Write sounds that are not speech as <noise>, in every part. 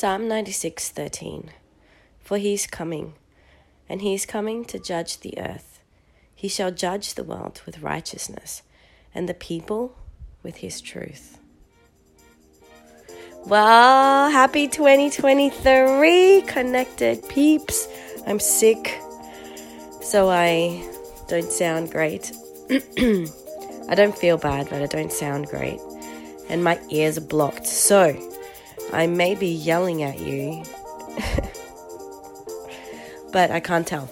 Psalm 96:13 For he is coming, and he is coming to judge the earth. He shall judge the world with righteousness, and the people with his truth. Well, happy 2023, connected peeps. I'm sick, so I don't sound great. <clears throat> I don't feel bad, but I don't sound great. And my ears are blocked. So, I may be yelling at you, but I can't tell.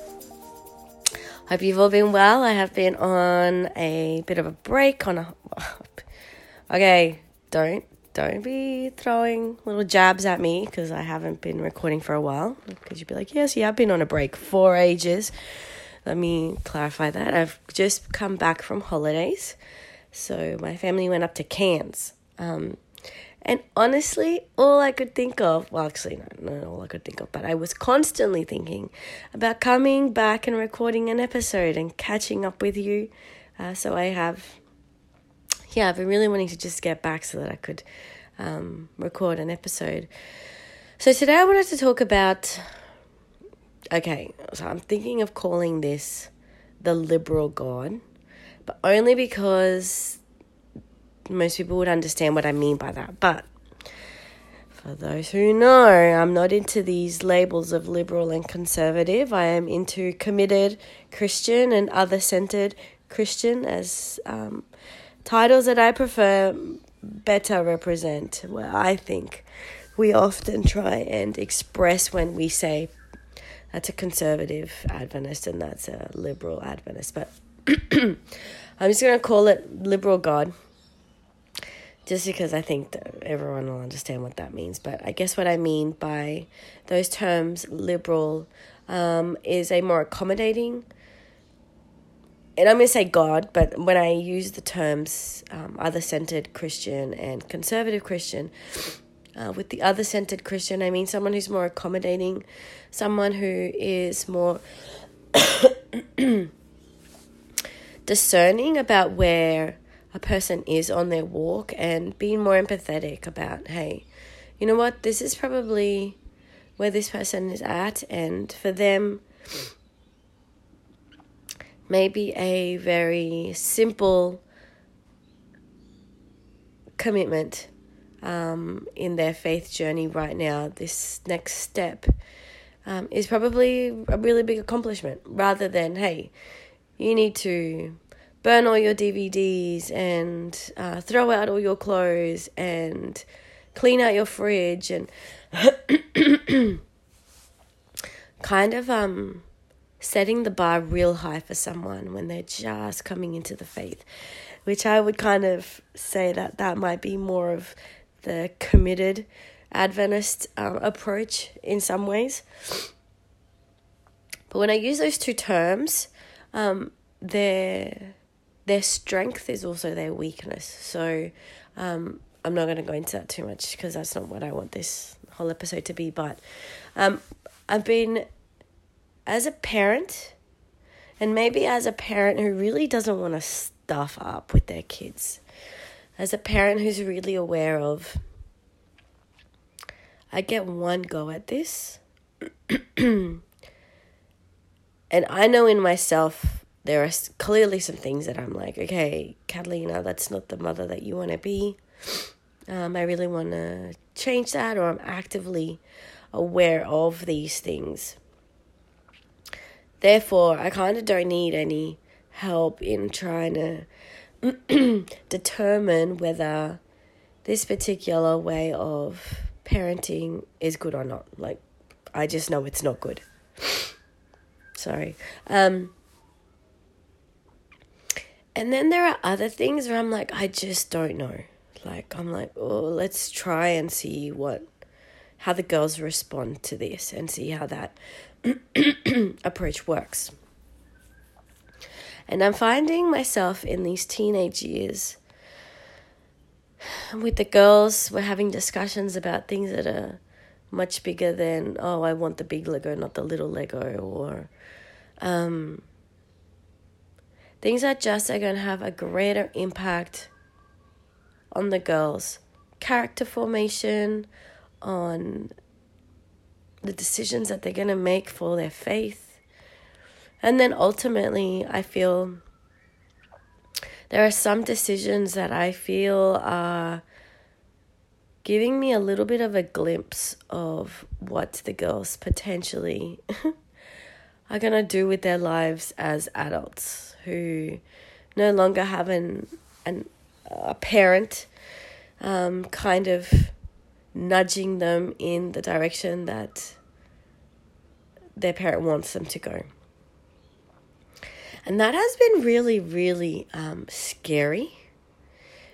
Hope you've all been well. I have been on a bit of a break on a <laughs> Okay, don't don't be throwing little jabs at me because I haven't been recording for a while. Because you'd be like, yes, yeah, I've been on a break for ages. Let me clarify that. I've just come back from holidays, so my family went up to Cairns. Um, and honestly, all I could think of, well, actually, no, not all I could think of, but I was constantly thinking about coming back and recording an episode and catching up with you. Uh, so I have, yeah, I've been really wanting to just get back so that I could um, record an episode. So today I wanted to talk about, okay, so I'm thinking of calling this the liberal God, but only because most people would understand what I mean by that. But for those who know, I'm not into these labels of liberal and conservative. I am into committed Christian and other centered Christian as um, titles that I prefer better represent what I think we often try and express when we say that's a conservative Adventist and that's a liberal Adventist. But <clears throat> I'm just going to call it liberal God just because I think that everyone will understand what that means. But I guess what I mean by those terms, liberal, um, is a more accommodating, and I'm going to say God, but when I use the terms um, other centered Christian and conservative Christian, uh, with the other centered Christian, I mean someone who's more accommodating, someone who is more <coughs> discerning about where a person is on their walk and being more empathetic about, hey, you know what, this is probably where this person is at, and for them, maybe a very simple commitment um, in their faith journey right now, this next step, um, is probably a really big accomplishment rather than, hey, you need to burn all your DVDs and uh, throw out all your clothes and clean out your fridge and <coughs> kind of um setting the bar real high for someone when they're just coming into the faith which I would kind of say that that might be more of the committed Adventist uh, approach in some ways. But when I use those two terms, um, they're their strength is also their weakness. So um, I'm not going to go into that too much because that's not what I want this whole episode to be. But um, I've been, as a parent, and maybe as a parent who really doesn't want to stuff up with their kids, as a parent who's really aware of, I get one go at this. <clears throat> and I know in myself there are clearly some things that I'm like, okay, Catalina, that's not the mother that you want to be. Um, I really want to change that, or I'm actively aware of these things. Therefore, I kind of don't need any help in trying to <clears throat> determine whether this particular way of parenting is good or not. Like, I just know it's not good. Sorry. Um, and then there are other things where I'm like, I just don't know. Like, I'm like, oh, let's try and see what, how the girls respond to this and see how that <clears throat> approach works. And I'm finding myself in these teenage years with the girls, we're having discussions about things that are much bigger than, oh, I want the big Lego, not the little Lego, or, um, things that just are going to have a greater impact on the girls' character formation, on the decisions that they're going to make for their faith. And then ultimately, I feel there are some decisions that I feel are giving me a little bit of a glimpse of what the girls potentially <laughs> are going to do with their lives as adults who no longer have an, an a parent um, kind of nudging them in the direction that their parent wants them to go. And that has been really, really um, scary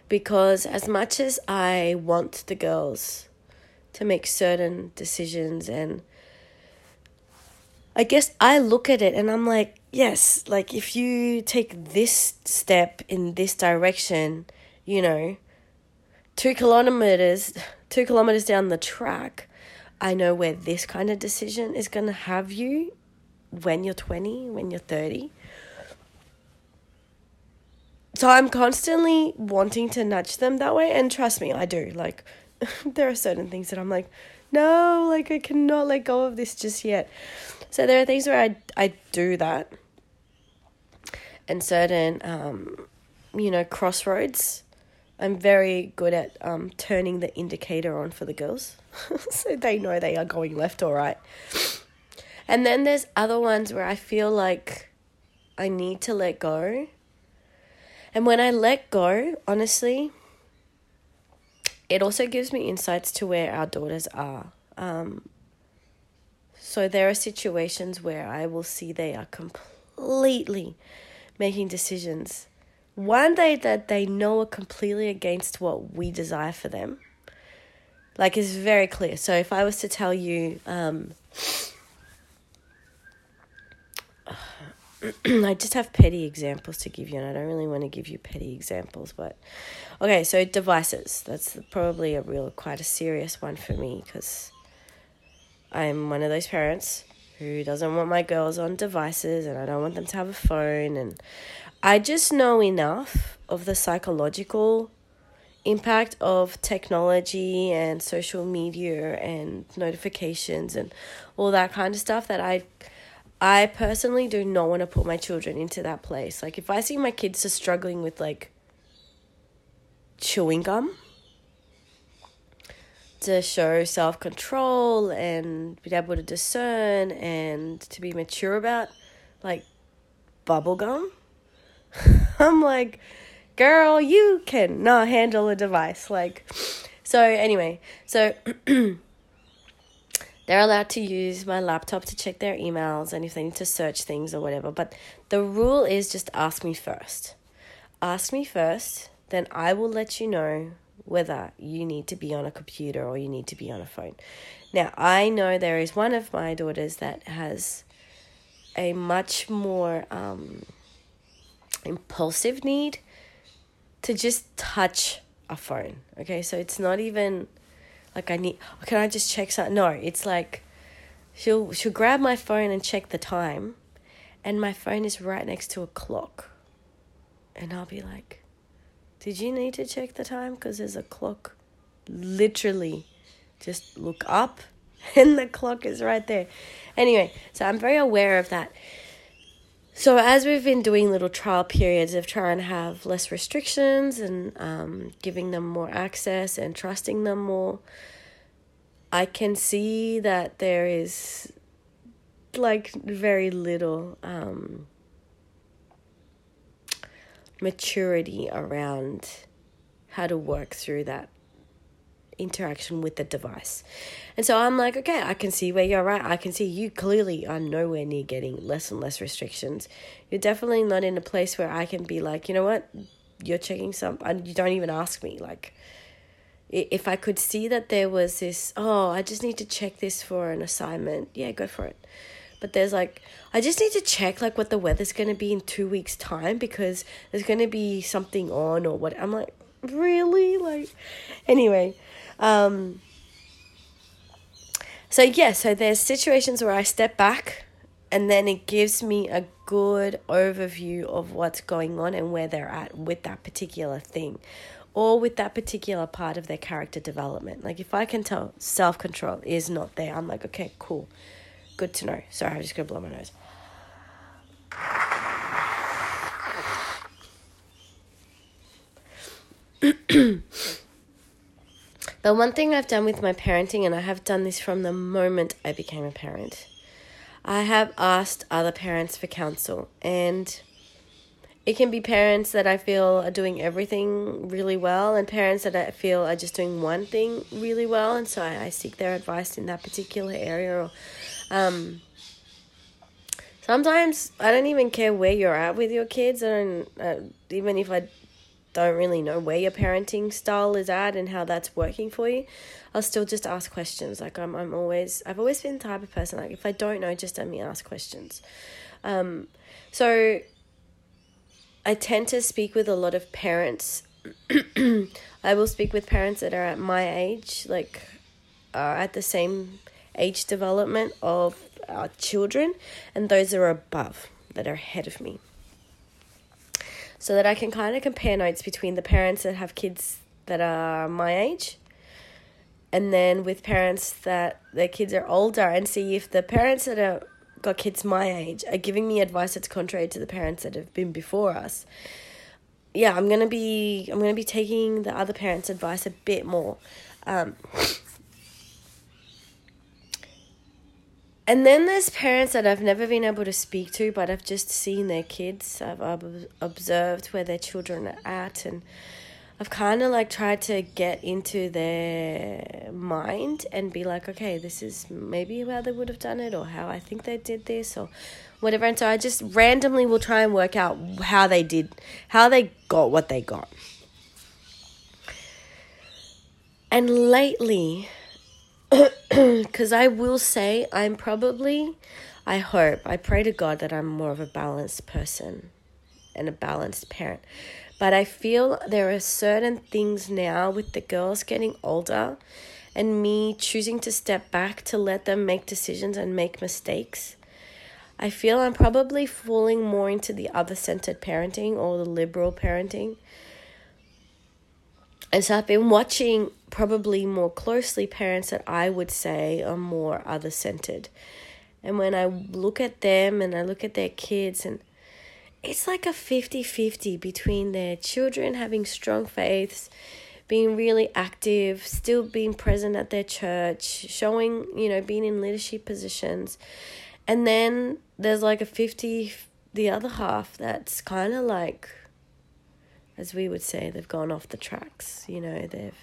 because as much as I want the girls to make certain decisions and I guess I look at it and I'm like, yes, like if you take this step in this direction, you know, two kilometers, two kilometers down the track, I know where this kind of decision is going to have you when you're 20, when you're 30. So I'm constantly wanting to nudge them that way. And trust me, I do. Like, <laughs> there are certain things that I'm like, no, like, I cannot let go of this just yet. So there are things where I, I do that. And certain, um, you know, crossroads I'm very good at um, turning the indicator on for the girls <laughs> so they know they are going left or right. And then there's other ones where I feel like I need to let go. And when I let go, honestly, it also gives me insights to where our daughters are. Um, so there are situations where I will see they are completely making decisions one day that they know are completely against what we desire for them. Like it's very clear. So if I was to tell you, um, <clears throat> I just have petty examples to give you, and I don't really want to give you petty examples, but okay. So devices. That's probably a real, quite a serious one for me because I'm one of those parents who doesn't want my girls on devices, and I don't want them to have a phone, and I just know enough of the psychological impact of technology and social media and notifications and all that kind of stuff that I I personally do not want to put my children into that place. Like if I see my kids are struggling with like chewing gum to show self control and be able to discern and to be mature about like bubble gum <laughs> I'm like, girl, you cannot handle a device. Like, so anyway, so <clears throat> they're allowed to use my laptop to check their emails and if they need to search things or whatever. But the rule is just ask me first. Ask me first, then I will let you know whether you need to be on a computer or you need to be on a phone. Now, I know there is one of my daughters that has a much more um, impulsive need to just touch a phone. Okay, so it's not even like I need. Can I just check something? No, it's like she'll she'll grab my phone and check the time, and my phone is right next to a clock, and I'll be like, "Did you need to check the time? Because there's a clock, literally, just look up, <laughs> and the clock is right there." Anyway, so I'm very aware of that. So, as we've been doing little trial periods of trying to have less restrictions and um, giving them more access and trusting them more, I can see that there is like very little um, maturity around how to work through that interaction with the device. And so I'm like, okay, I can see where you're right. I can see you clearly are nowhere near getting less and less restrictions. You're definitely not in a place where I can be like, you know what, you're checking some, and you don't even ask me. Like, if I could see that there was this, oh, I just need to check this for an assignment, yeah, go for it. But there's like, I just need to check like what the weather's to be in two weeks' time because there's to be something on or what. I'm like, really? Like, anyway, um, so, yeah, so there's situations where I step back and then it gives me a good overview of what's going on and where they're at with that particular thing. or with that particular part of their character development. Like if I can tell self control is not there, I'm like, okay, cool, good to know. Sorry, I'm just gonna blow my nose. <clears throat> but one thing I've done with my parenting, and I have done this from the moment I became a parent, I have asked other parents for counsel, and it can be parents that I feel are doing everything really well, and parents that I feel are just doing one thing really well, and so I, I seek their advice in that particular area. Or, um, sometimes I don't even care where you're at with your kids, and uh, even if I don't really know where your parenting style is at and how that's working for you, I'll still just ask questions. Like I'm, I'm always, I've always been the type of person like if I don't know, just let me ask questions. Um, so I tend to speak with a lot of parents. <clears throat> I will speak with parents that are at my age, like are at the same age development of our children, and those that are above that are ahead of me. So that I can kind of compare notes between the parents that have kids that are my age and then with parents that their kids are older and see if the parents that are got kids my age are giving me advice that's contrary to the parents that have been before us. Yeah i'm gonna be i'm gonna be taking the other parents advice a bit more. Um, And then there's parents that I've never been able to speak to, but I've just seen their kids. I've, observed where their children are at, and I've kind of like tried to get into their mind and be like, okay, this is maybe how they would have done it, or how I think they did this, or whatever. And so I just randomly will try and work out how they did, how they got what they got. And lately, <coughs> because I will say I'm probably, I hope, I pray to God that I'm more of a balanced person and a balanced parent. But I feel there are certain things now with the girls getting older and me choosing to step back to let them make decisions and make mistakes. I feel I'm probably falling more into the other centered parenting or the liberal parenting. And so I've been watching probably more closely parents that I would say are more other centered. And when I look at them and I look at their kids, and it's like a 50 50 between their children having strong faiths, being really active, still being present at their church, showing, you know, being in leadership positions. And then there's like a 50, the other half that's kind of like, as we would say, they've gone off the tracks. You know, they've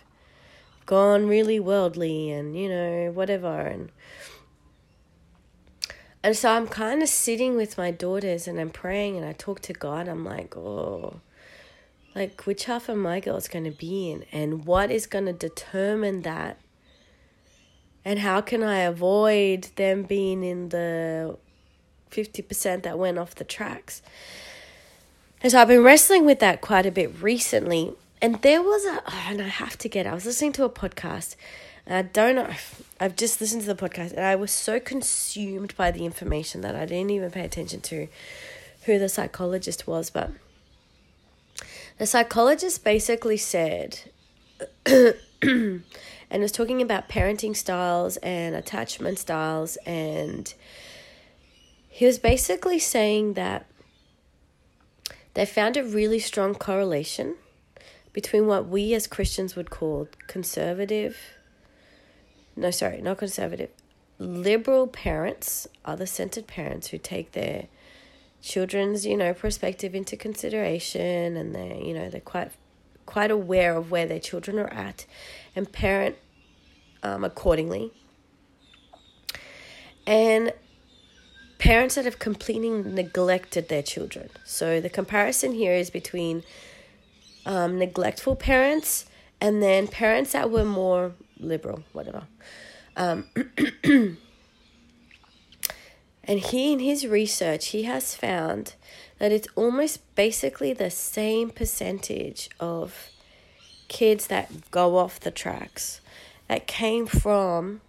gone really worldly and you know whatever and and so I'm kind of sitting with my daughters and I'm praying and I talk to God. I'm like, oh, like which half of my girl's going to be in and what is going to determine that? And how can I avoid them being in the 50% that went off the tracks? And so I've been wrestling with that quite a bit recently. And there was a, oh, and I have to get, I was listening to a podcast. And I don't know, I've just listened to the podcast and I was so consumed by the information that I didn't even pay attention to who the psychologist was. But the psychologist basically said, <clears throat> and was talking about parenting styles and attachment styles. And he was basically saying that they found a really strong correlation between what we as Christians would call conservative, no, sorry, not conservative, liberal parents, other centered parents who take their children's, you know, perspective into consideration and they're, you know, they're quite quite aware of where their children are at and parent um, accordingly. And parents that have completely neglected their children. So the comparison here is between um, neglectful parents and then parents that were more liberal, whatever. Um, <clears throat> and he, in his research, he has found that it's almost basically the same percentage of kids that go off the tracks that came from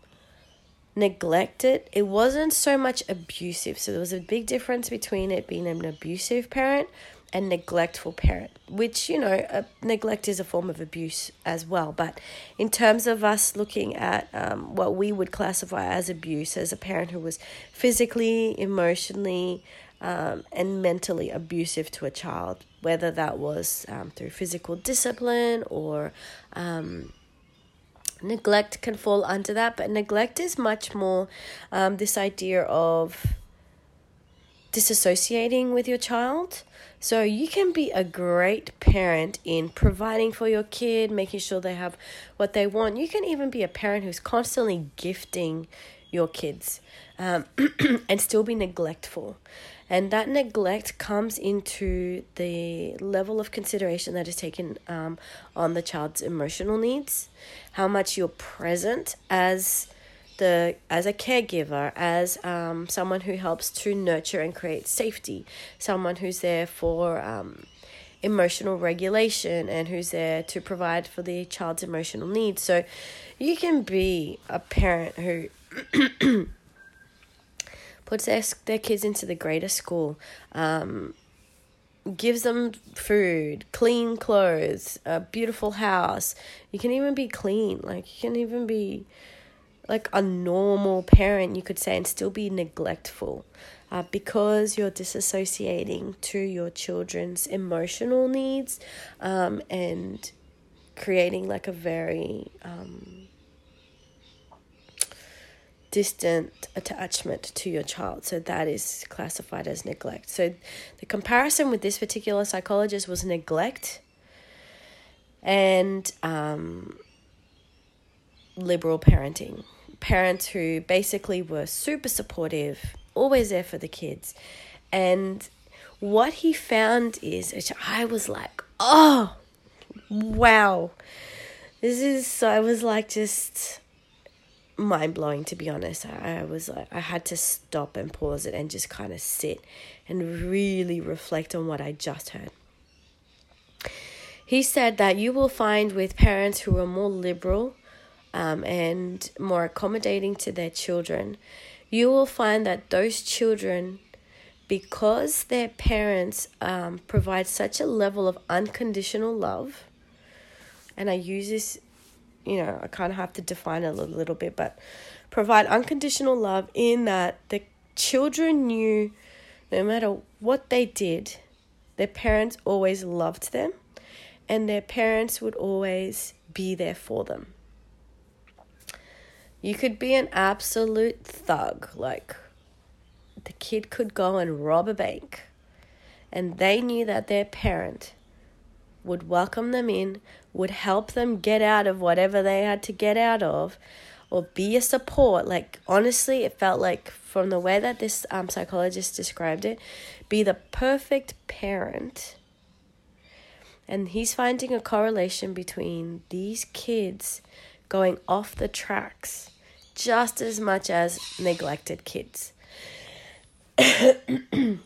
neglected. It wasn't so much abusive. So there was a big difference between it being an abusive parent and neglectful parent, which, you know, uh, neglect is a form of abuse as well. But in terms of us looking at um, what we would classify as abuse, as a parent who was physically, emotionally, um, and mentally abusive to a child, whether that was um, through physical discipline or um, neglect can fall under that. But neglect is much more um, this idea of disassociating with your child. So you can be a great parent in providing for your kid, making sure they have what they want. You can even be a parent who's constantly gifting your kids um, <clears throat> and still be neglectful. And that neglect comes into the level of consideration that is taken um, on the child's emotional needs, how much you're present as the as a caregiver, as um, someone who helps to nurture and create safety, someone who's there for um, emotional regulation and who's there to provide for the child's emotional needs. So you can be a parent who <coughs> puts their, their kids into the greater school, um, gives them food, clean clothes, a beautiful house. You can even be clean. Like, you can even be like a normal parent, you could say, and still be neglectful uh, because you're disassociating to your children's emotional needs um, and creating like a very um, distant attachment to your child. So that is classified as neglect. So the comparison with this particular psychologist was neglect and um, liberal parenting. Parents who basically were super supportive, always there for the kids. And what he found is, which I was like, oh, wow. This is, so I was like, just mind blowing to be honest. I, I was like, I had to stop and pause it and just kind of sit and really reflect on what I just heard. He said that you will find with parents who are more liberal um, and more accommodating to their children, you will find that those children, because their parents um, provide such a level of unconditional love, and I use this, you know, I kind of have to define it a little bit, but provide unconditional love in that the children knew no matter what they did, their parents always loved them and their parents would always be there for them. You could be an absolute thug, like the kid could go and rob a bank, and they knew that their parent would welcome them in, would help them get out of whatever they had to get out of, or be a support. Like, honestly, it felt like from the way that this um, psychologist described it, be the perfect parent. And he's finding a correlation between these kids going off the tracks just as much as neglected kids. <coughs> and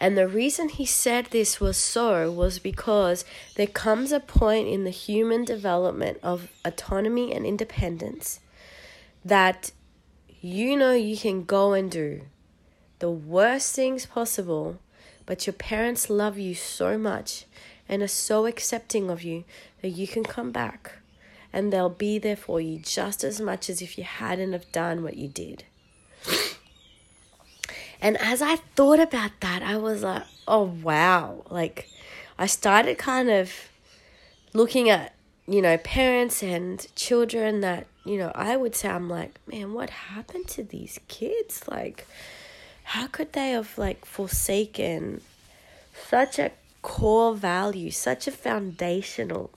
the reason he said this was so was because there comes a point in the human development of autonomy and independence that you know you can go and do the worst things possible, but your parents love you so much and are so accepting of you that you can come back and they'll be there for you just as much as if you hadn't have done what you did. And as I thought about that, I was like, oh wow. Like I started kind of looking at, you know, parents and children that, you know, I would say I'm like, man, what happened to these kids? Like how could they have like forsaken such a core value, such a foundational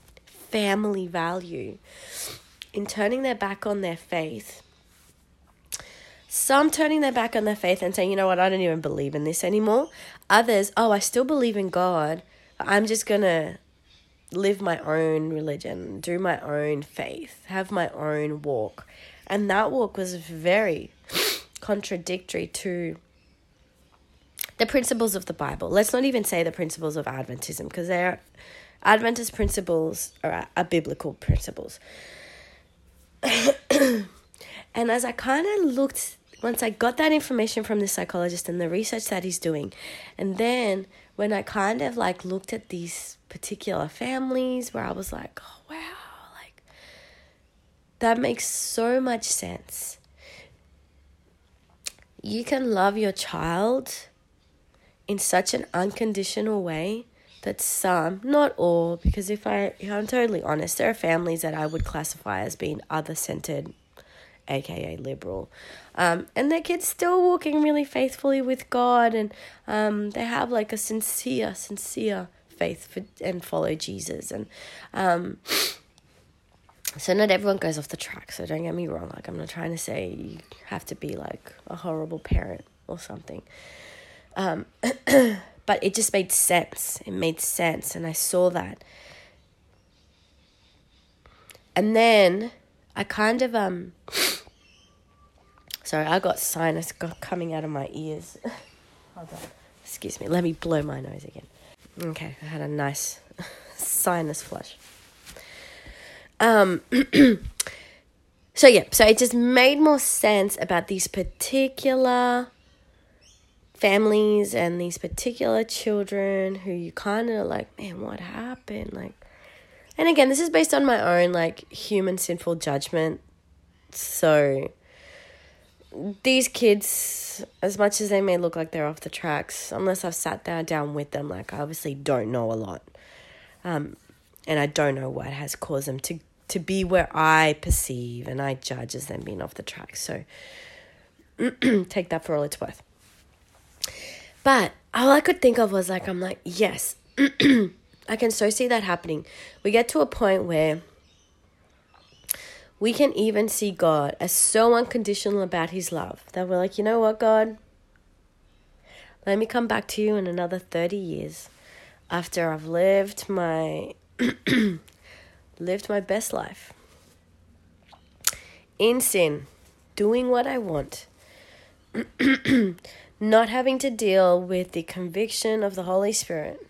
family value in turning their back on their faith. Some turning their back on their faith and saying, you know what, I don't even believe in this anymore. Others, oh, I still believe in God. I'm just going to live my own religion, do my own faith, have my own walk. And that walk was very contradictory to the principles of the Bible. Let's not even say the principles of Adventism because they're Adventist principles are, are biblical principles. <coughs> and as I kind of looked once I got that information from the psychologist and the research that he's doing, and then when I kind of like looked at these particular families where I was like, oh, wow, like that makes so much sense. You can love your child in such an unconditional way that some, not all, because if I if I'm totally honest, there are families that I would classify as being other centered, aka liberal, um, and their kids still walking really faithfully with God, and um, they have like a sincere, sincere faith for, and follow Jesus, and um, so not everyone goes off the track. So don't get me wrong. Like I'm not trying to say you have to be like a horrible parent or something. Um, <clears throat> but it just made sense. It made sense, and I saw that. And then I kind of um. Sorry, I got sinus coming out of my ears. <laughs> Hold on. Excuse me. Let me blow my nose again. Okay, I had a nice <laughs> sinus flush. Um. <clears throat> so yeah, so it just made more sense about these particular families and these particular children who you kind of like, man, what happened? Like, and again, this is based on my own like human sinful judgment. So, these kids, as much as they may look like they're off the tracks, unless I've sat down down with them, like I obviously don't know a lot, um, and I don't know what has caused them to to be where I perceive and I judge as them being off the track. So, <clears throat> take that for all it's worth. But all I could think of was like, I'm like, yes, <clears throat> I can so see that happening. We get to a point where we can even see God as so unconditional about his love that we're like, you know what, God? Let me come back to you in another 30 years after I've lived my <clears throat> lived my best life. In sin, doing what I want. <clears throat> not having to deal with the conviction of the Holy Spirit,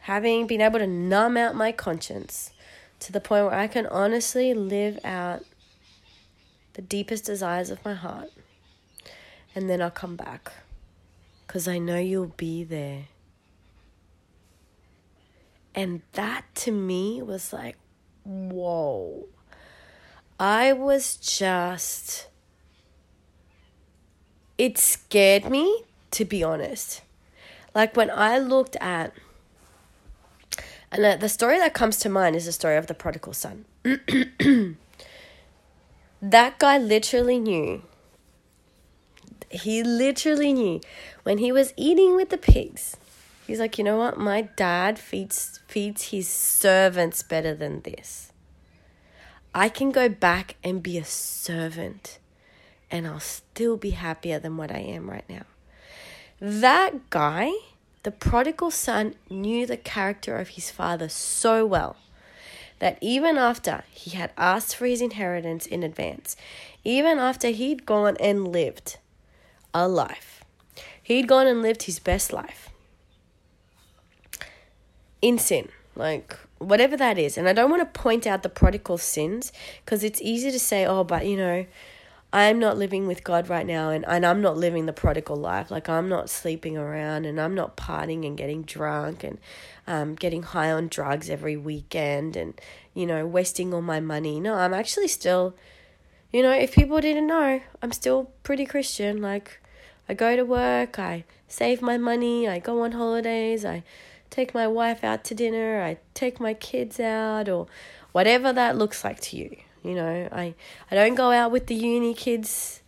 having been able to numb out my conscience to the point where I can honestly live out the deepest desires of my heart. And then I'll come back because I know you'll be there. And that to me was like, whoa. I was just it scared me, to be honest. Like when I looked at, and the story that comes to mind is the story of the prodigal son. <clears throat> that guy literally knew. He literally knew when he was eating with the pigs. He's like, you know what? My dad feeds feeds his servants better than this. I can go back and be a servant and I'll still be happier than what I am right now. That guy, the prodigal son, knew the character of his father so well that even after he had asked for his inheritance in advance, even after he'd gone and lived a life, he'd gone and lived his best life in sin, like whatever that is. And I don't want to point out the prodigal sins because it's easy to say, oh, but you know, I'm not living with God right now and, and I'm not living the prodigal life. Like I'm not sleeping around and I'm not partying and getting drunk and um, getting high on drugs every weekend and, you know, wasting all my money. No, I'm actually still, you know, if people didn't know, I'm still pretty Christian. Like I go to work, I save my money, I go on holidays, I take my wife out to dinner, I take my kids out or whatever that looks like to you. You know, I, I don't go out with the uni kids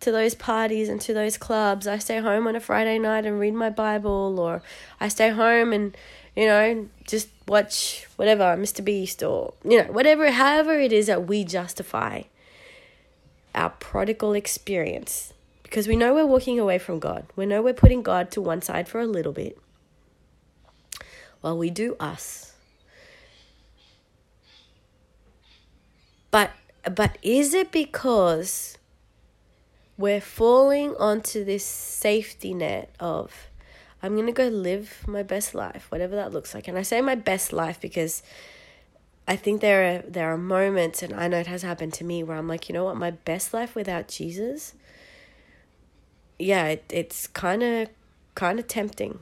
to those parties and to those clubs. I stay home on a Friday night and read my Bible, or I stay home and, you know, just watch whatever, Mr. Beast, or, you know, whatever, however it is that we justify our prodigal experience. Because we know we're walking away from God. We know we're putting God to one side for a little bit while we do us. But but is it because we're falling onto this safety net of I'm going to go live my best life, whatever that looks like. And I say my best life because I think there are there are moments and I know it has happened to me where I'm like, you know what, my best life without Jesus yeah, it, it's kind of kind of tempting.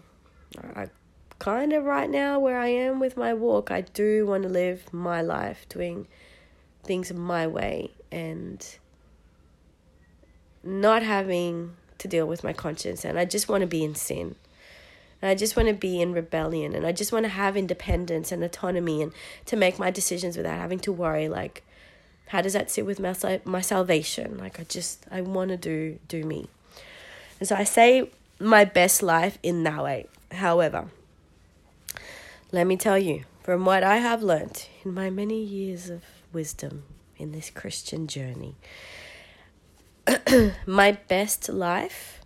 I kind of right now where I am with my walk, I do want to live my life doing things my way and not having to deal with my conscience and I just want to be in sin. And I just want to be in rebellion and I just want to have independence and autonomy and to make my decisions without having to worry like how does that sit with my my salvation? Like I just I want to do do me. And so I say my best life in that way. However, let me tell you, from what I have learnt in my many years of wisdom in this Christian journey, <clears throat> my best life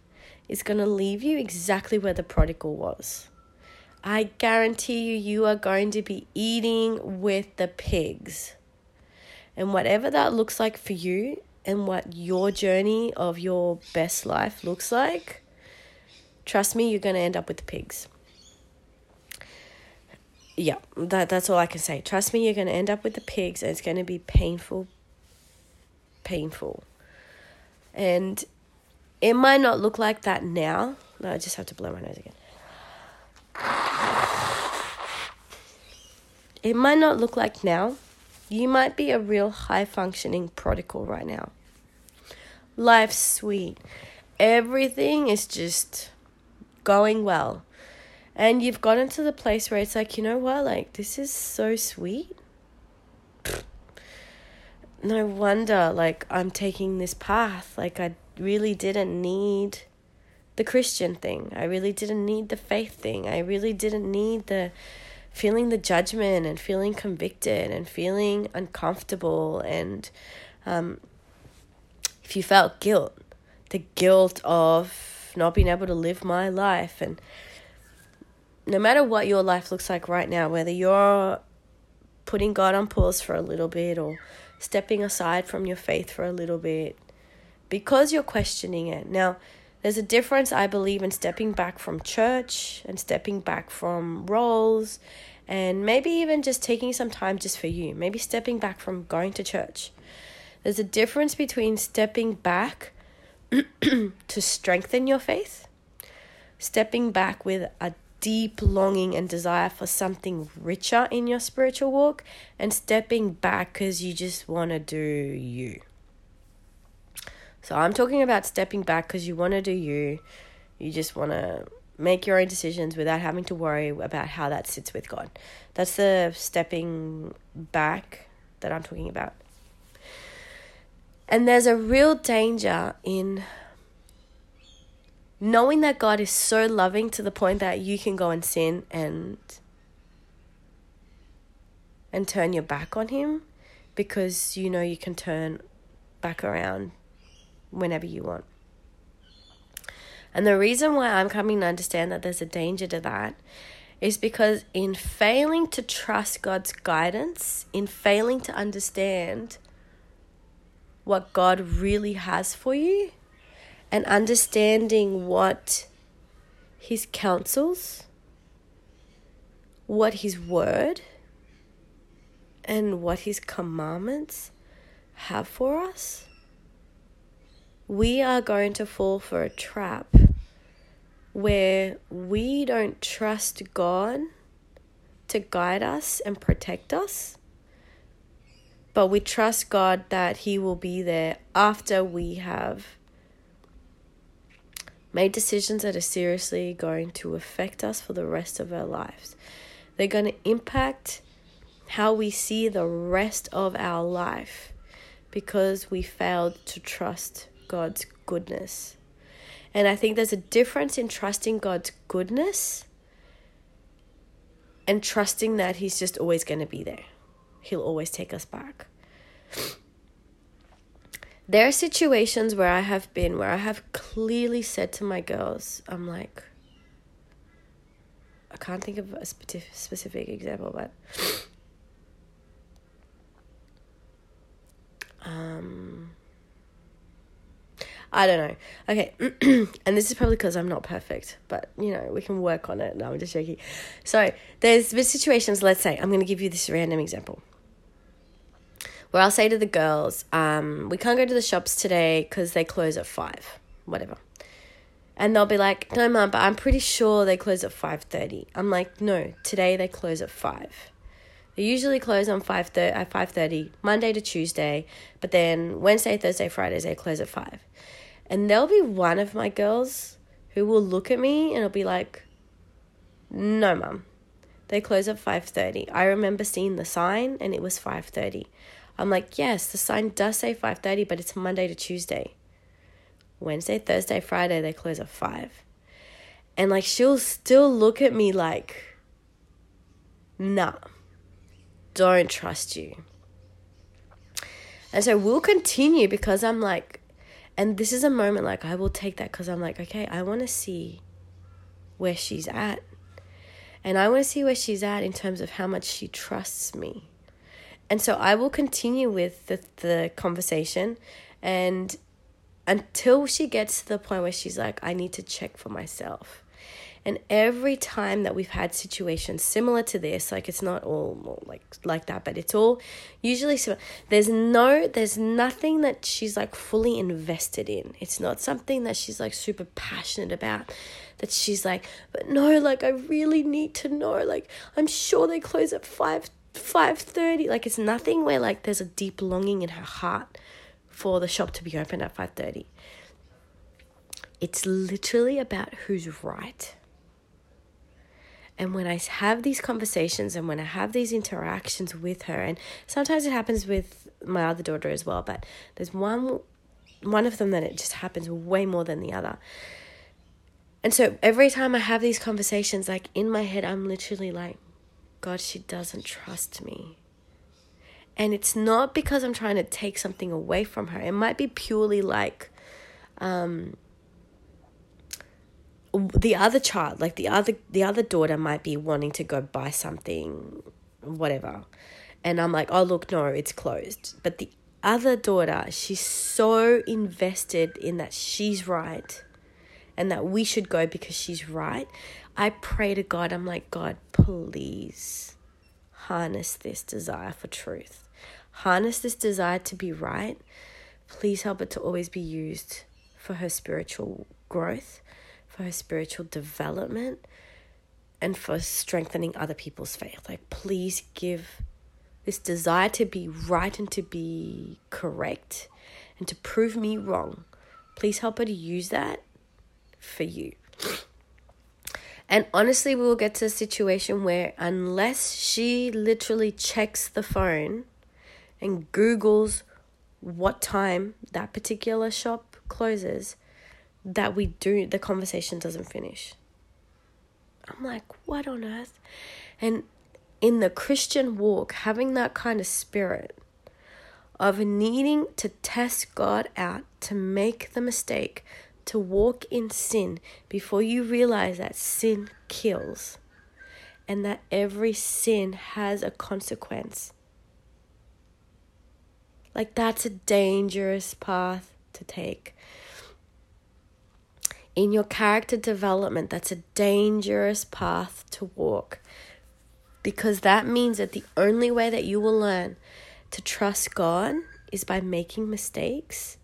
is going to leave you exactly where the prodigal was. I guarantee you, you are going to be eating with the pigs. And whatever that looks like for you, and what your journey of your best life looks like, trust me, you're going to end up with the pigs. Yeah, that, that's all I can say. Trust me, you're going to end up with the pigs, and it's going to be painful, painful. And it might not look like that now. No, I just have to blow my nose again. It might not look like now. You might be a real high functioning prodigal right now. Life's sweet. Everything is just going well. And you've gotten to the place where it's like, you know what? Like, this is so sweet. No wonder, like, I'm taking this path. Like, I really didn't need the Christian thing. I really didn't need the faith thing. I really didn't need the feeling the judgment and feeling convicted and feeling uncomfortable and um, if you felt guilt, the guilt of not being able to live my life and no matter what your life looks like right now, whether you're putting God on pause for a little bit or stepping aside from your faith for a little bit, because you're questioning it. Now, there's a difference, I believe, in stepping back from church and stepping back from roles and maybe even just taking some time just for you. Maybe stepping back from going to church. There's a difference between stepping back <clears throat> to strengthen your faith, stepping back with a deep longing and desire for something richer in your spiritual walk, and stepping back because you just want to do you. So I'm talking about stepping back because you want to do you. You just want to make your own decisions without having to worry about how that sits with God. That's the stepping back that I'm talking about. And there's a real danger in knowing that God is so loving to the point that you can go and sin and and turn your back on him because you know you can turn back around whenever you want. And the reason why I'm coming to understand that there's a danger to that is because in failing to trust God's guidance, in failing to understand what God really has for you, and understanding what His counsels, what His word, and what His commandments have for us we are going to fall for a trap where we don't trust God to guide us and protect us, but we trust God that He will be there after we have made decisions that are seriously going to affect us for the rest of our lives. They're going to impact how we see the rest of our life because we failed to trust God's goodness. And I think there's a difference in trusting God's goodness and trusting that He's just always going to be there. He'll always take us back. There are situations where I have been where I have clearly said to my girls, I'm like, I can't think of a specific example, but um, I don't know. Okay, <clears throat> and this is probably because I'm not perfect, but you know, we can work on it. No, I'm just joking. So, there's been situations, let's say, I'm going to give you this random example where I'll say to the girls, um, we can't go to the shops today because they close at five, whatever. And they'll be like, "No, mum, but I'm pretty sure they close at 5:30." I'm like, "No, today they close at 5." They usually close on 5 thir- at 5:30 Monday to Tuesday, but then Wednesday, Thursday, Fridays they close at 5. And there'll be one of my girls who will look at me and it'll be like, "No, mum. They close at 5:30." I remember seeing the sign and it was 5:30. I'm like, "Yes, the sign does say 5:30, but it's Monday to Tuesday." Wednesday, Thursday, Friday they close at 5. And like she'll still look at me like, "Nah." don't trust you. And so we'll continue because I'm like, and this is a moment like I will take that because I'm like, okay, I want to see where she's at. And I want to see where she's at in terms of how much she trusts me. And so I will continue with the, the conversation and until she gets to the point where she's like, I need to check for myself. And every time that we've had situations similar to this, like it's not all like like that, but it's all usually similar. There's no, there's nothing that she's like fully invested in. It's not something that she's like super passionate about. That she's like, but no, like I really need to know. Like I'm sure they close at five five thirty. Like it's nothing where like there's a deep longing in her heart for the shop to be open at five thirty. It's literally about who's right and when I have these conversations and when I have these interactions with her, and sometimes it happens with my other daughter as well, but there's one one of them that it just happens way more than the other. And so every time I have these conversations, like in my head, I'm literally like, God, she doesn't trust me. And it's not because I'm trying to take something away from her. It might be purely like, um, the other child like the other the other daughter might be wanting to go buy something whatever and i'm like oh look no it's closed but the other daughter she's so invested in that she's right and that we should go because she's right i pray to god i'm like god please harness this desire for truth harness this desire to be right please help it to always be used for her spiritual growth for her spiritual development and for strengthening other people's faith. Like, please give this desire to be right and to be correct and to prove me wrong. Please help her to use that for you. And honestly, we will get to a situation where, unless she literally checks the phone and Googles what time that particular shop closes, that we do, the conversation doesn't finish. I'm like, what on earth? And in the Christian walk, having that kind of spirit of needing to test God out, to make the mistake, to walk in sin before you realize that sin kills and that every sin has a consequence. Like, that's a dangerous path to take in your character development, that's a dangerous path to walk because that means that the only way that you will learn to trust God is by making mistakes.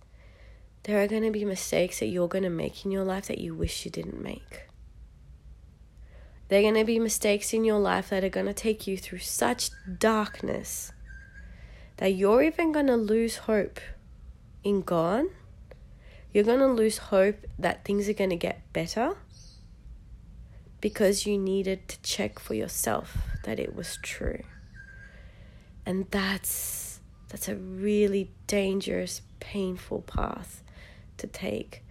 There are going to be mistakes that you're going to make in your life that you wish you didn't make. There are going to be mistakes in your life that are going to take you through such darkness that you're even going to lose hope in God you're going to lose hope that things are going to get better because you needed to check for yourself that it was true. And that's that's a really dangerous, painful path to take.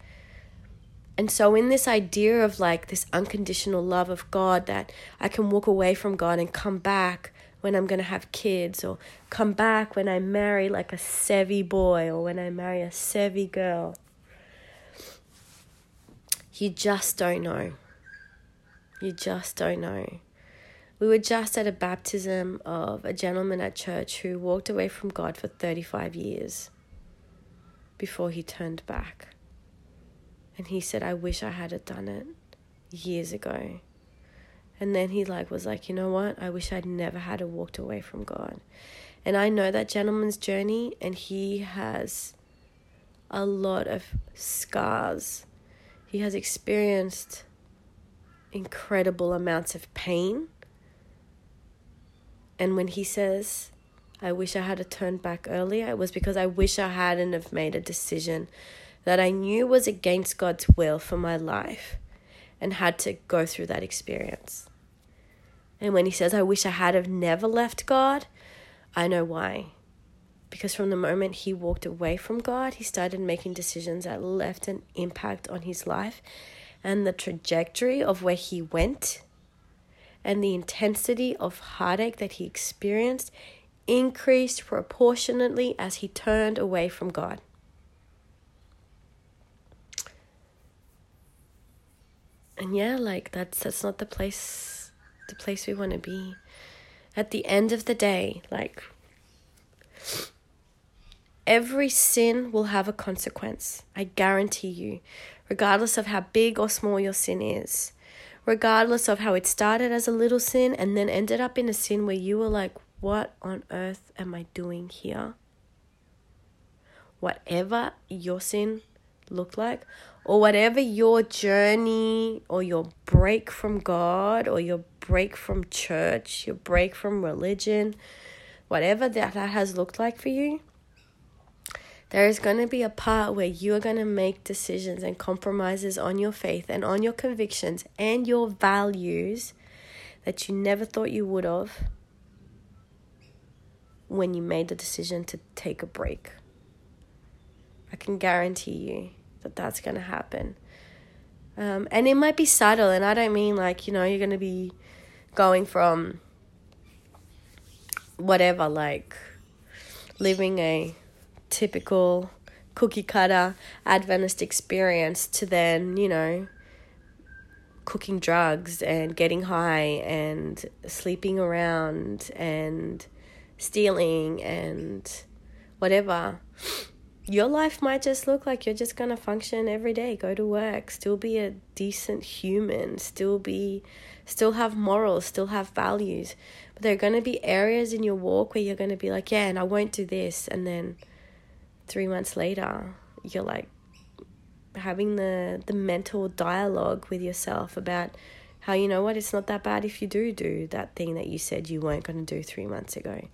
And so, in this idea of like this unconditional love of God, that I can walk away from God and come back when I'm going to have kids, or come back when I marry like a Sevi boy, or when I marry a Sevi girl, you just don't know. You just don't know. We were just at a baptism of a gentleman at church who walked away from God for 35 years before he turned back. And he said, I wish I had done it years ago. And then he like was like, you know what? I wish I'd never had a walked away from God. And I know that gentleman's journey and he has a lot of scars he has experienced incredible amounts of pain. And when he says, I wish I had turned back earlier, it was because I wish I hadn't have made a decision that I knew was against God's will for my life and had to go through that experience. And when he says, I wish I had have never left God, I know why. Because from the moment he walked away from God, he started making decisions that left an impact on his life and the trajectory of where he went and the intensity of heartache that he experienced increased proportionately as he turned away from God. And yeah, like that's that's not the place the place we want to be. At the end of the day, like every sin will have a consequence. I guarantee you, regardless of how big or small your sin is. Regardless of how it started as a little sin and then ended up in a sin where you were like, what on earth am I doing here? Whatever your sin looked like, or whatever your journey or your break from God or your break from church, your break from religion, whatever that, that has looked like for you, there is going to be a part where you are going to make decisions and compromises on your faith and on your convictions and your values that you never thought you would have when you made the decision to take a break. I can guarantee you that that's going to happen. Um, and it might be subtle, and I don't mean like, you know, you're going to be going from whatever, like living a typical cookie cutter Adventist experience to then, you know, cooking drugs and getting high and sleeping around and stealing and whatever, your life might just look like you're just going to function every day, go to work, still be a decent human, still be still have morals, still have values. But there are going to be areas in your walk where you're going to be like, yeah, and I won't do this and then 3 months later, you're like having the the mental dialogue with yourself about how you know what it's not that bad if you do do that thing that you said you weren't going to do three months ago.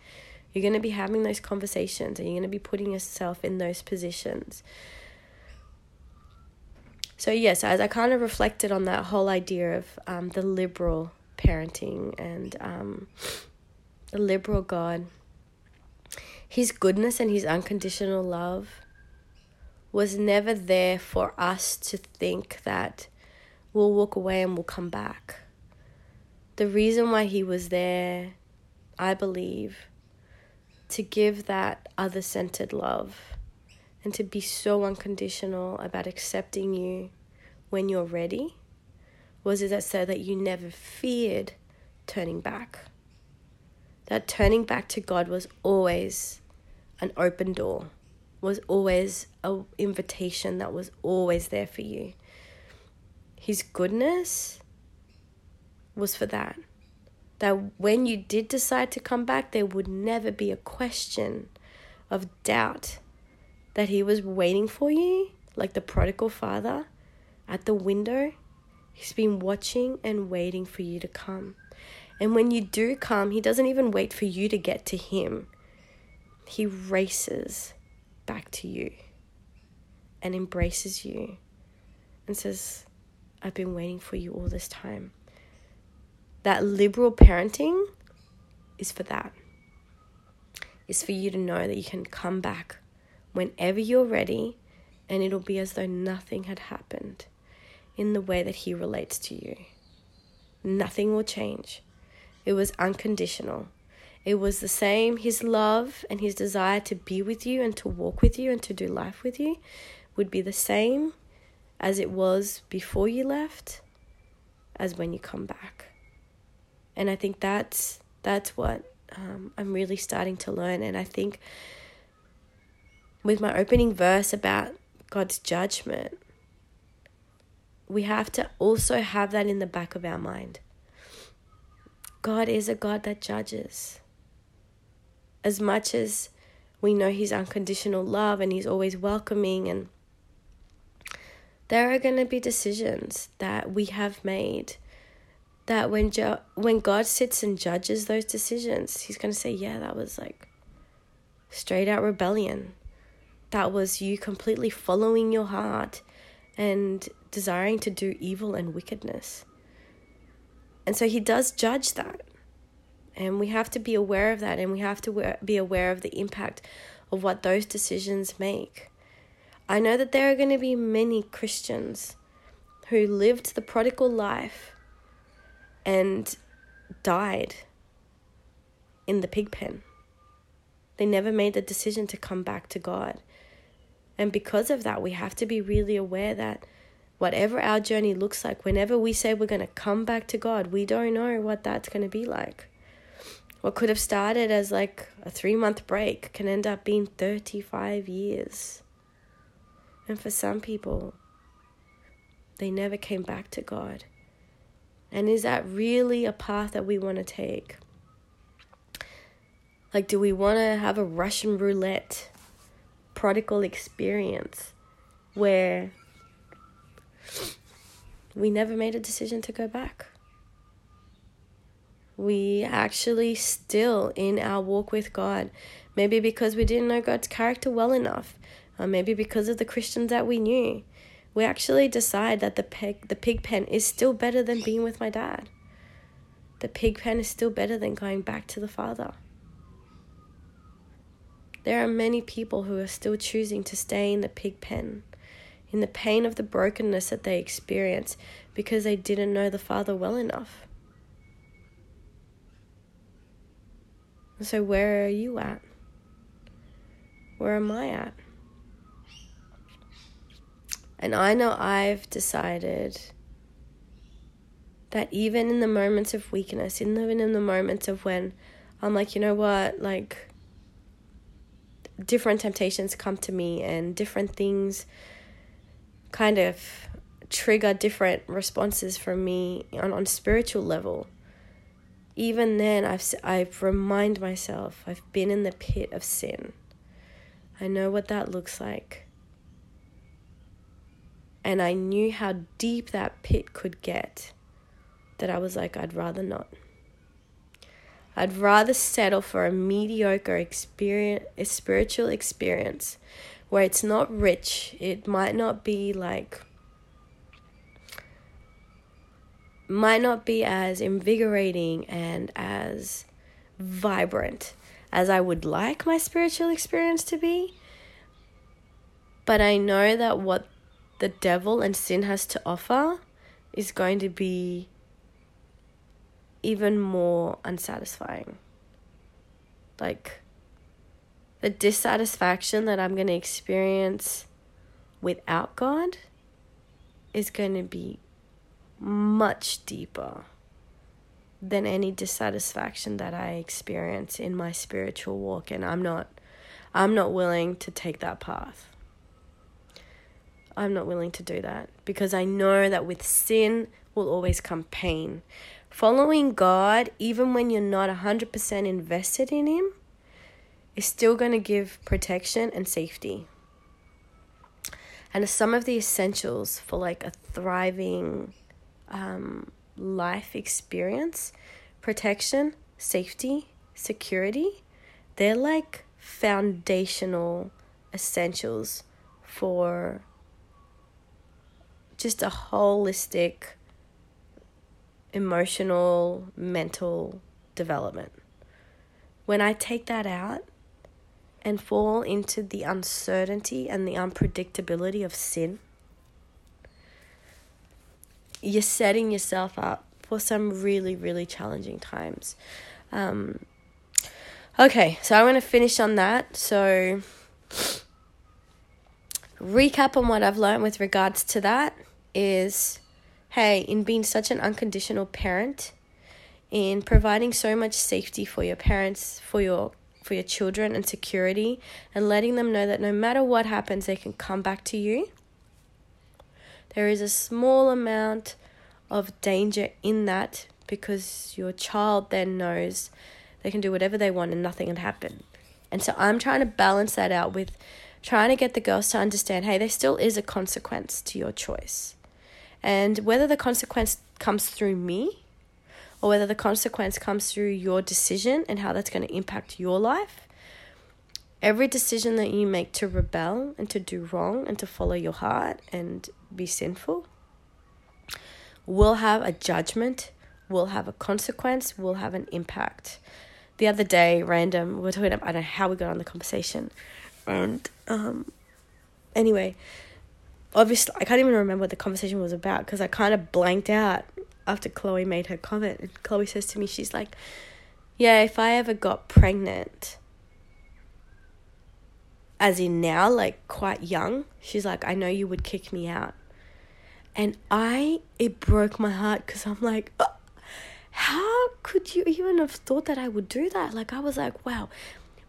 You're going to be having those conversations and you're going to be putting yourself in those positions. So yes as i kind of reflected on that whole idea of um, the liberal parenting and um, the liberal god his goodness and his unconditional love was never there for us to think that we'll walk away and we'll come back. The reason why he was there, I believe, to give that other centered love and to be so unconditional about accepting you when you're ready was is that so that you never feared turning back. That turning back to God was always an open door, was always an invitation that was always there for you. His goodness was for that. That when you did decide to come back, there would never be a question of doubt that He was waiting for you, like the prodigal father at the window. He's been watching and waiting for you to come. And when you do come, He doesn't even wait for you to get to Him, He races back to you and embraces you and says, I've been waiting for you all this time. That liberal parenting is for that. It's for you to know that you can come back whenever you're ready and it'll be as though nothing had happened in the way that He relates to you. Nothing will change. It was unconditional. It was the same, His love and His desire to be with you and to walk with you and to do life with you would be the same as it was before you left as when you come back. And I think that's that's what um, I'm really starting to learn. And I think with my opening verse about God's judgment, we have to also have that in the back of our mind. God is a God that judges. As much as we know His unconditional love and He's always welcoming and There are going to be decisions that we have made that when jo- when God sits and judges those decisions, he's going to say, "Yeah, that was like straight out rebellion. That was you completely following your heart and desiring to do evil and wickedness." And so he does judge that. And we have to be aware of that and we have to be aware of the impact of what those decisions make. I know that there are going to be many Christians who lived the prodigal life and died in the pig pen. They never made the decision to come back to God. And because of that, we have to be really aware that whatever our journey looks like, whenever we say we're going to come back to God, we don't know what that's going to be like. What could have started as like a three month break can end up being 35 years. And for some people, they never came back to God. And is that really a path that we want to take? Like, do we want to have a Russian roulette prodigal experience where we never made a decision to go back? We actually still in our walk with God, maybe because we didn't know God's character well enough, or maybe because of the Christians that we knew we actually decide that the pig the pig pen is still better than being with my dad. The pig pen is still better than going back to the father. There are many people who are still choosing to stay in the pig pen, in the pain of the brokenness that they experience because they didn't know the father well enough. So, where are you at? Where am I at? And I know I've decided that even in the moments of weakness, even in the moments of when I'm like, you know what, like different temptations come to me and different things kind of trigger different responses from me on on spiritual level. Even then, I've I've remind myself I've been in the pit of sin. I know what that looks like. And I knew how deep that pit could get that I was like, I'd rather not. I'd rather settle for a mediocre experience, a spiritual experience where it's not rich. It might not be like, might not be as invigorating and as vibrant as I would like my spiritual experience to be. But I know that what the devil and sin has to offer is going to be even more unsatisfying. Like the dissatisfaction that I'm going to experience without God is going to be much deeper than any dissatisfaction that I experience in my spiritual walk and I'm not I'm not willing to take that path. I'm not willing to do that because I know that with sin will always come pain. Following God, even when you're not 100% invested in Him, is still going to give protection and safety. And some of the essentials for like a thriving um, life experience protection, safety, security they're like foundational essentials for just a holistic emotional, mental development. When I take that out and fall into the uncertainty and the unpredictability of sin, you're setting yourself up for some really, really challenging times. Um, okay, so I'm going to finish on that. So, recap on what I've learned with regards to that is hey, in being such an unconditional parent, in providing so much safety for your parents, for your for your children and security and letting them know that no matter what happens they can come back to you. There is a small amount of danger in that because your child then knows they can do whatever they want and nothing can happen. And so I'm trying to balance that out with trying to get the girls to understand hey, there still is a consequence to your choice. And whether the consequence comes through me or whether the consequence comes through your decision and how that's going to impact your life, every decision that you make to rebel and to do wrong and to follow your heart and be sinful will have a judgment, will have a consequence, will have an impact. The other day, random, we were talking about, I don't know how we got on the conversation. And um, anyway, obviously, I can't even remember what the conversation was about because I kind of blanked out after Chloe made her comment. And Chloe says to me, she's like, Yeah, if I ever got pregnant, as in now, like quite young, she's like, I know you would kick me out. And I, it broke my heart because I'm like, oh, how could you even have thought that I would do that? Like, I was like, wow.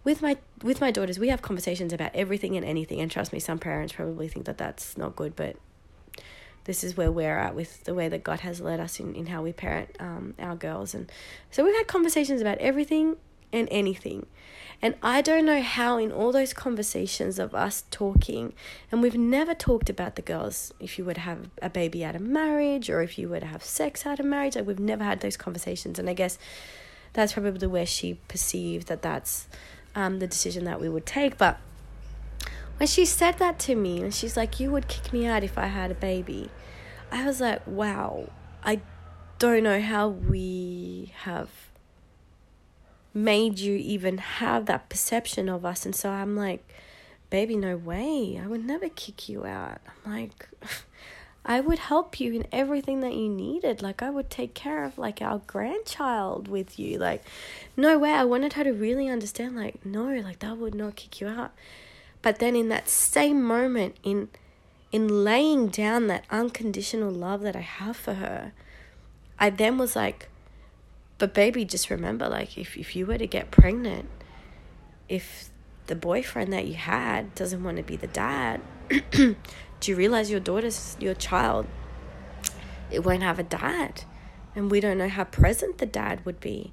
With my with my daughters, we have conversations about everything and anything, and trust me, some parents probably think that that's not good, but this is where we're at with the way that God has led us in, in how we parent um, our girls. And so we've had conversations about everything and anything. And I don't know how, in all those conversations of us talking, and we've never talked about the girls, if you were to have a baby out of marriage or if you were to have sex out of marriage, like we've never had those conversations. And I guess that's probably where she perceived that that's um, the decision that we would take. But when she said that to me, and she's like, You would kick me out if I had a baby, I was like, Wow, I don't know how we have made you even have that perception of us. And so I'm like, baby, no way. I would never kick you out. I'm like, I would help you in everything that you needed. Like, I would take care of, like, our grandchild with you. Like, no way. I wanted her to really understand, like, no, like, that would not kick you out. But then in that same moment, in in laying down that unconditional love that I have for her, I then was like, but baby, just remember, like, if, if you were to get pregnant, if the boyfriend that you had doesn't want to be the dad, <clears throat> do you realize your daughter's, your child, it won't have a dad? And we don't know how present the dad would be.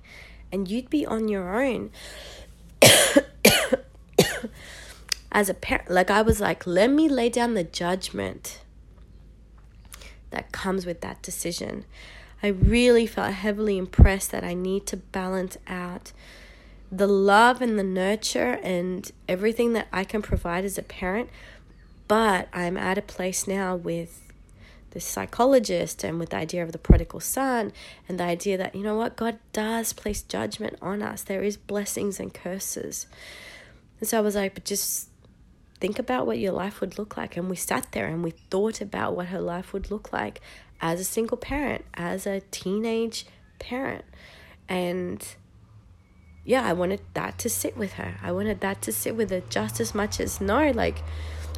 And you'd be on your own. <coughs> As a parent, like I was like, let me lay down the judgment that comes with that decision. I really felt heavily impressed that I need to balance out the love and the nurture and everything that I can provide as a parent. But I'm at a place now with the psychologist and with the idea of the prodigal son and the idea that, you know what, God does place judgment on us. There is blessings and curses. And so I was like, but just think about what your life would look like. And we sat there and we thought about what her life would look like as a single parent, as a teenage parent. And yeah, I wanted that to sit with her. I wanted that to sit with her just as much as no, like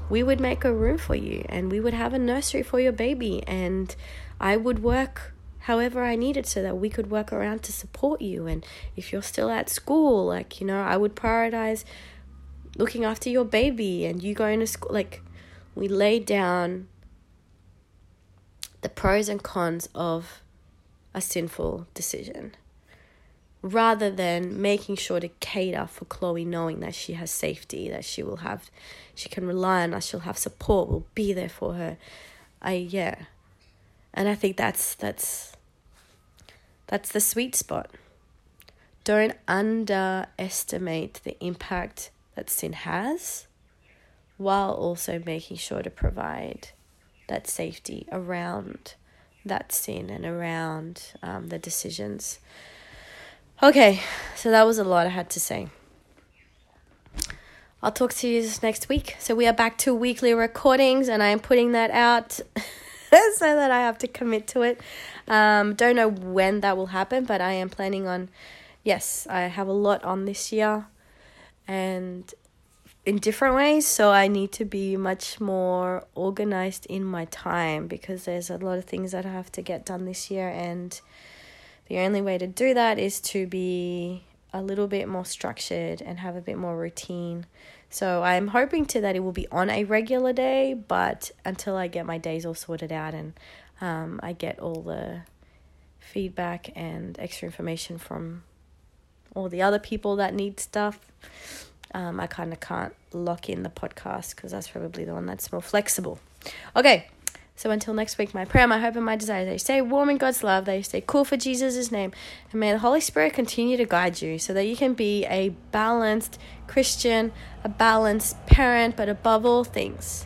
we would make a room for you and we would have a nursery for your baby and I would work however I needed so that we could work around to support you. And if you're still at school like you know I would prioritize looking after your baby and you going to school like we laid down the pros and cons of a sinful decision rather than making sure to cater for Chloe knowing that she has safety, that she will have she can rely on us, she'll have support, we'll be there for her. I yeah. And I think that's that's that's the sweet spot. Don't underestimate the impact that sin has while also making sure to provide that safety around that sin and around um, the decisions. Okay, so that was a lot I had to say. I'll talk to you next week. So we are back to weekly recordings, and I am putting that out <laughs> so that I have to commit to it. Um, don't know when that will happen, but I am planning on. Yes, I have a lot on this year, and in different ways. So I need to be much more organized in my time because there's a lot of things that I have to get done this year. And the only way to do that is to be a little bit more structured and have a bit more routine. So I'm hoping to that it will be on a regular day, but until I get my days all sorted out and um, I get all the feedback and extra information from all the other people that need stuff um, I kind of can't lock in the podcast because that's probably the one that's more flexible. Okay, so until next week, my prayer, my hope, and my desire that you stay warm in God's love, that you stay cool for Jesus' name, and may the Holy Spirit continue to guide you so that you can be a balanced Christian, a balanced parent, but above all things,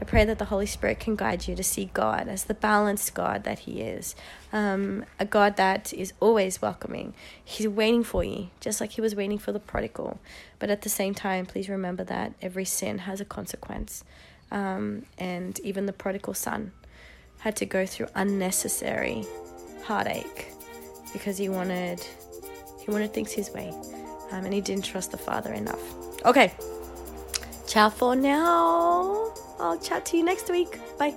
I pray that the Holy Spirit can guide you to see God as the balanced God that He is, um, a God that is always welcoming. He's waiting for you, just like He was waiting for the prodigal. But at the same time, please remember that every sin has a consequence. Um, and even the prodigal son had to go through unnecessary heartache because he wanted he wanted things his way um, and he didn't trust the father enough. Okay ciao for now. I'll chat to you next week. Bye